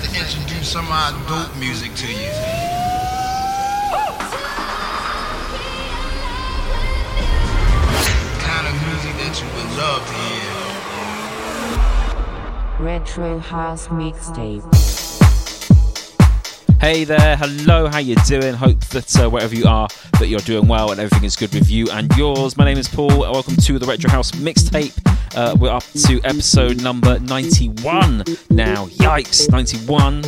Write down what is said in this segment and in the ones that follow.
like to introduce some of our dope music to you. Kind of music that you would love to hear. Retro House Mixtape. Hey there, hello, how you doing? Hope that uh, wherever you are, that you're doing well and everything is good with you and yours. My name is Paul. And welcome to the Retro House mixtape. Uh, we're up to episode number 91 now. Yikes, 91.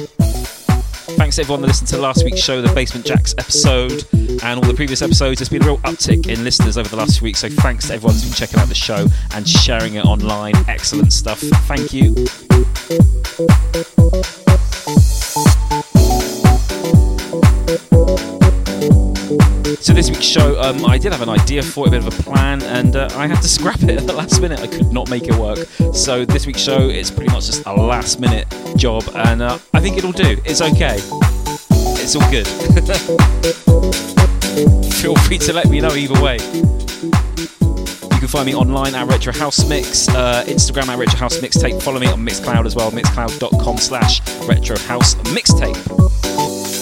Thanks everyone that listened to last week's show, the Basement Jaxx episode, and all the previous episodes. There's been a real uptick in listeners over the last few weeks, so thanks to everyone who's been checking out the show and sharing it online. Excellent stuff. Thank you. So this week's show, um, I did have an idea for it, a bit of a plan, and uh, I had to scrap it at the last minute. I could not make it work. So this week's show, it's pretty much just a last minute job, and uh, I think it'll do. It's okay. It's all good. Feel free to let me know either way. You can find me online at Retro House Mix, uh, Instagram at Retro House Mixtape. Follow me on Mixcloud as well, mixcloud.com slash Retro House Mixtape.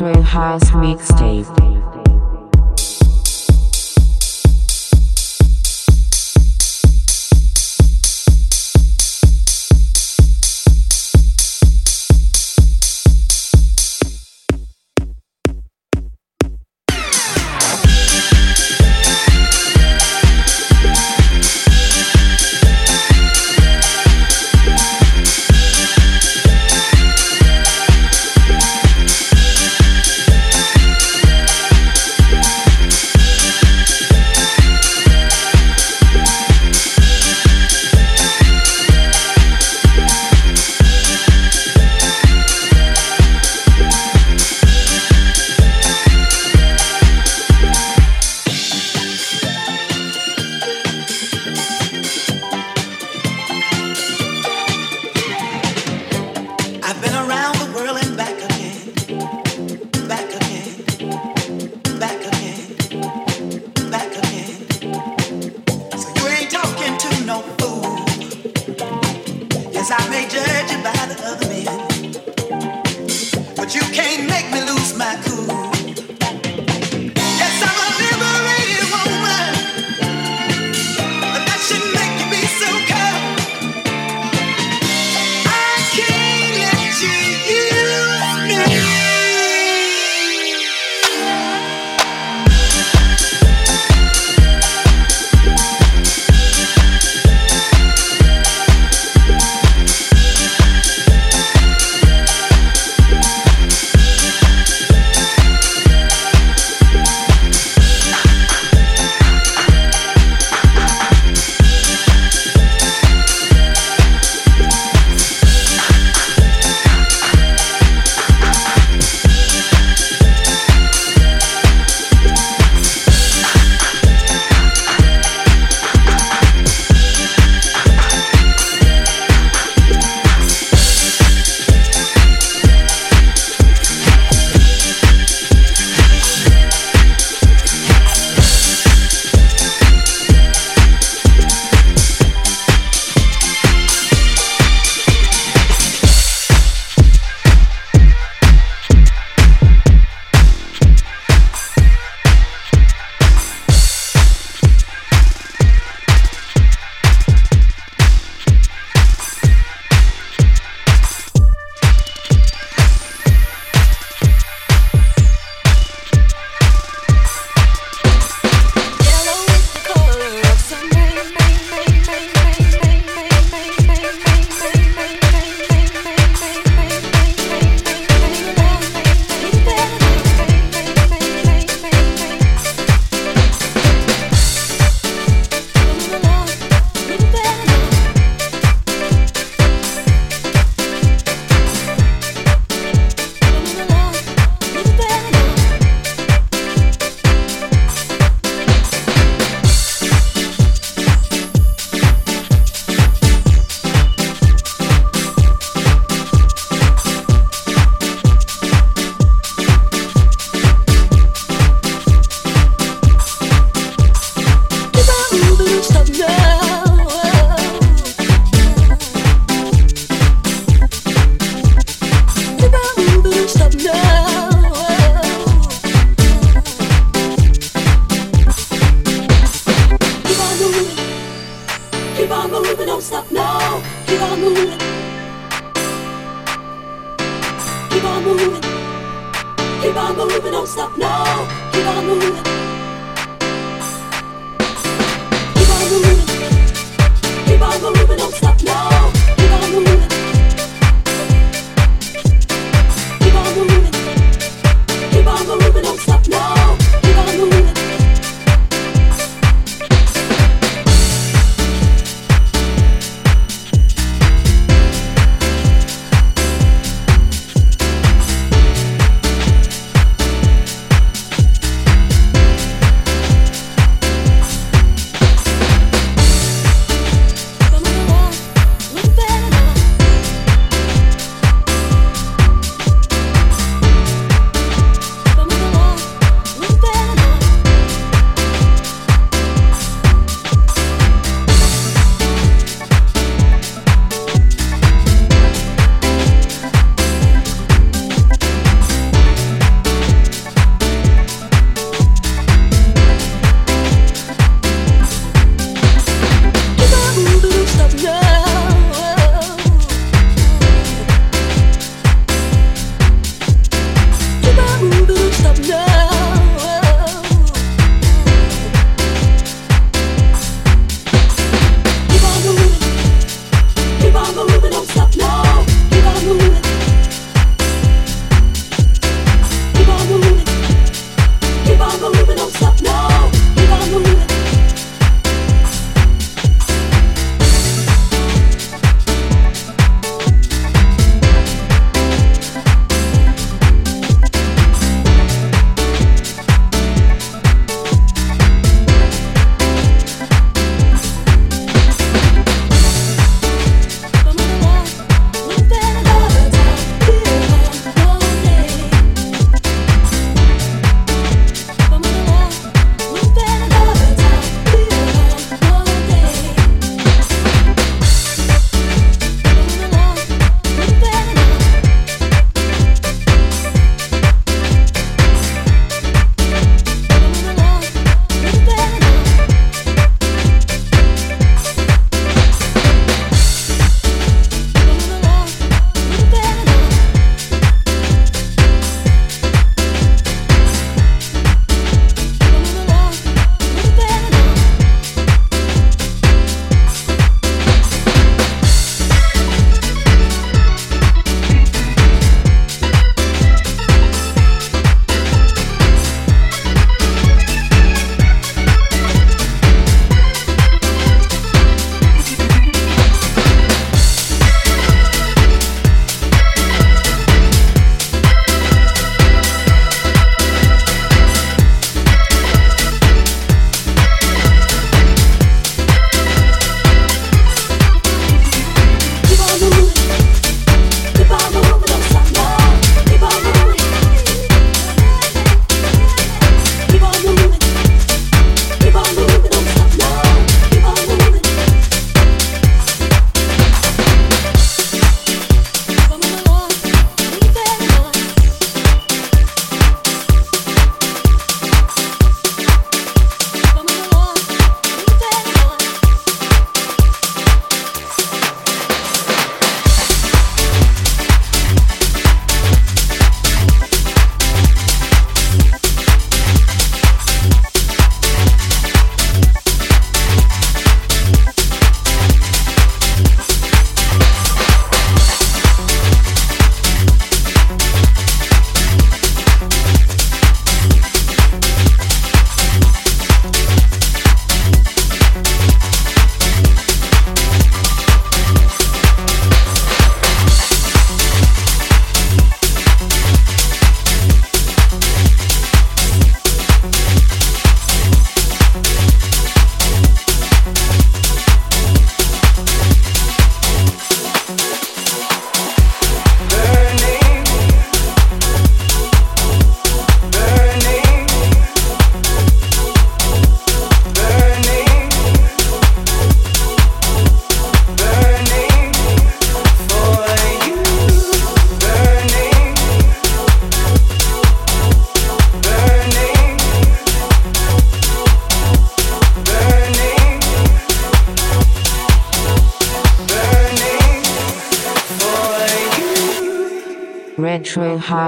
Retro House Mixtape.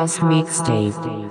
House Mixtape.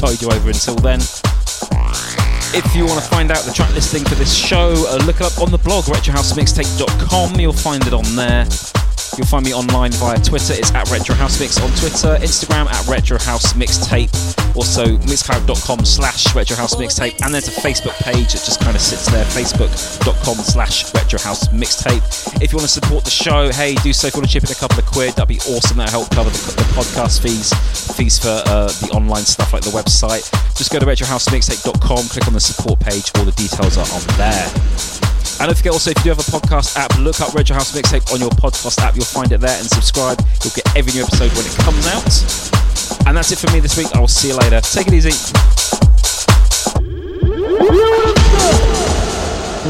Tide you over until then. If you want to find out the track listing for this show, uh, look it up on the blog, retrohousemixtape.com. You'll find it on there. You'll find me online via Twitter. It's at Retro House Mix on Twitter, Instagram at Retro House Mixtape, also mixcloud.com slash Retro House Mixtape, and there's a Facebook page that just kind of sits there, facebook.com slash Retro House Mixtape. If you want to support the show, hey, do so. If you want to chip in a couple of quid, that'd be awesome. That'll help cover the, the podcast fees, fees for uh, the online stuff like the website. Just go to retrohousemixtape.com, click on the support page, all the details are on there. And don't forget also, if you do have a podcast app, look up Retro House Mixtape on your podcast app. You'll find it there and subscribe. You'll get every new episode when it comes out. And that's it for me this week. I will see you later. Take it easy.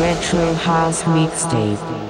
Retro House Mixtape.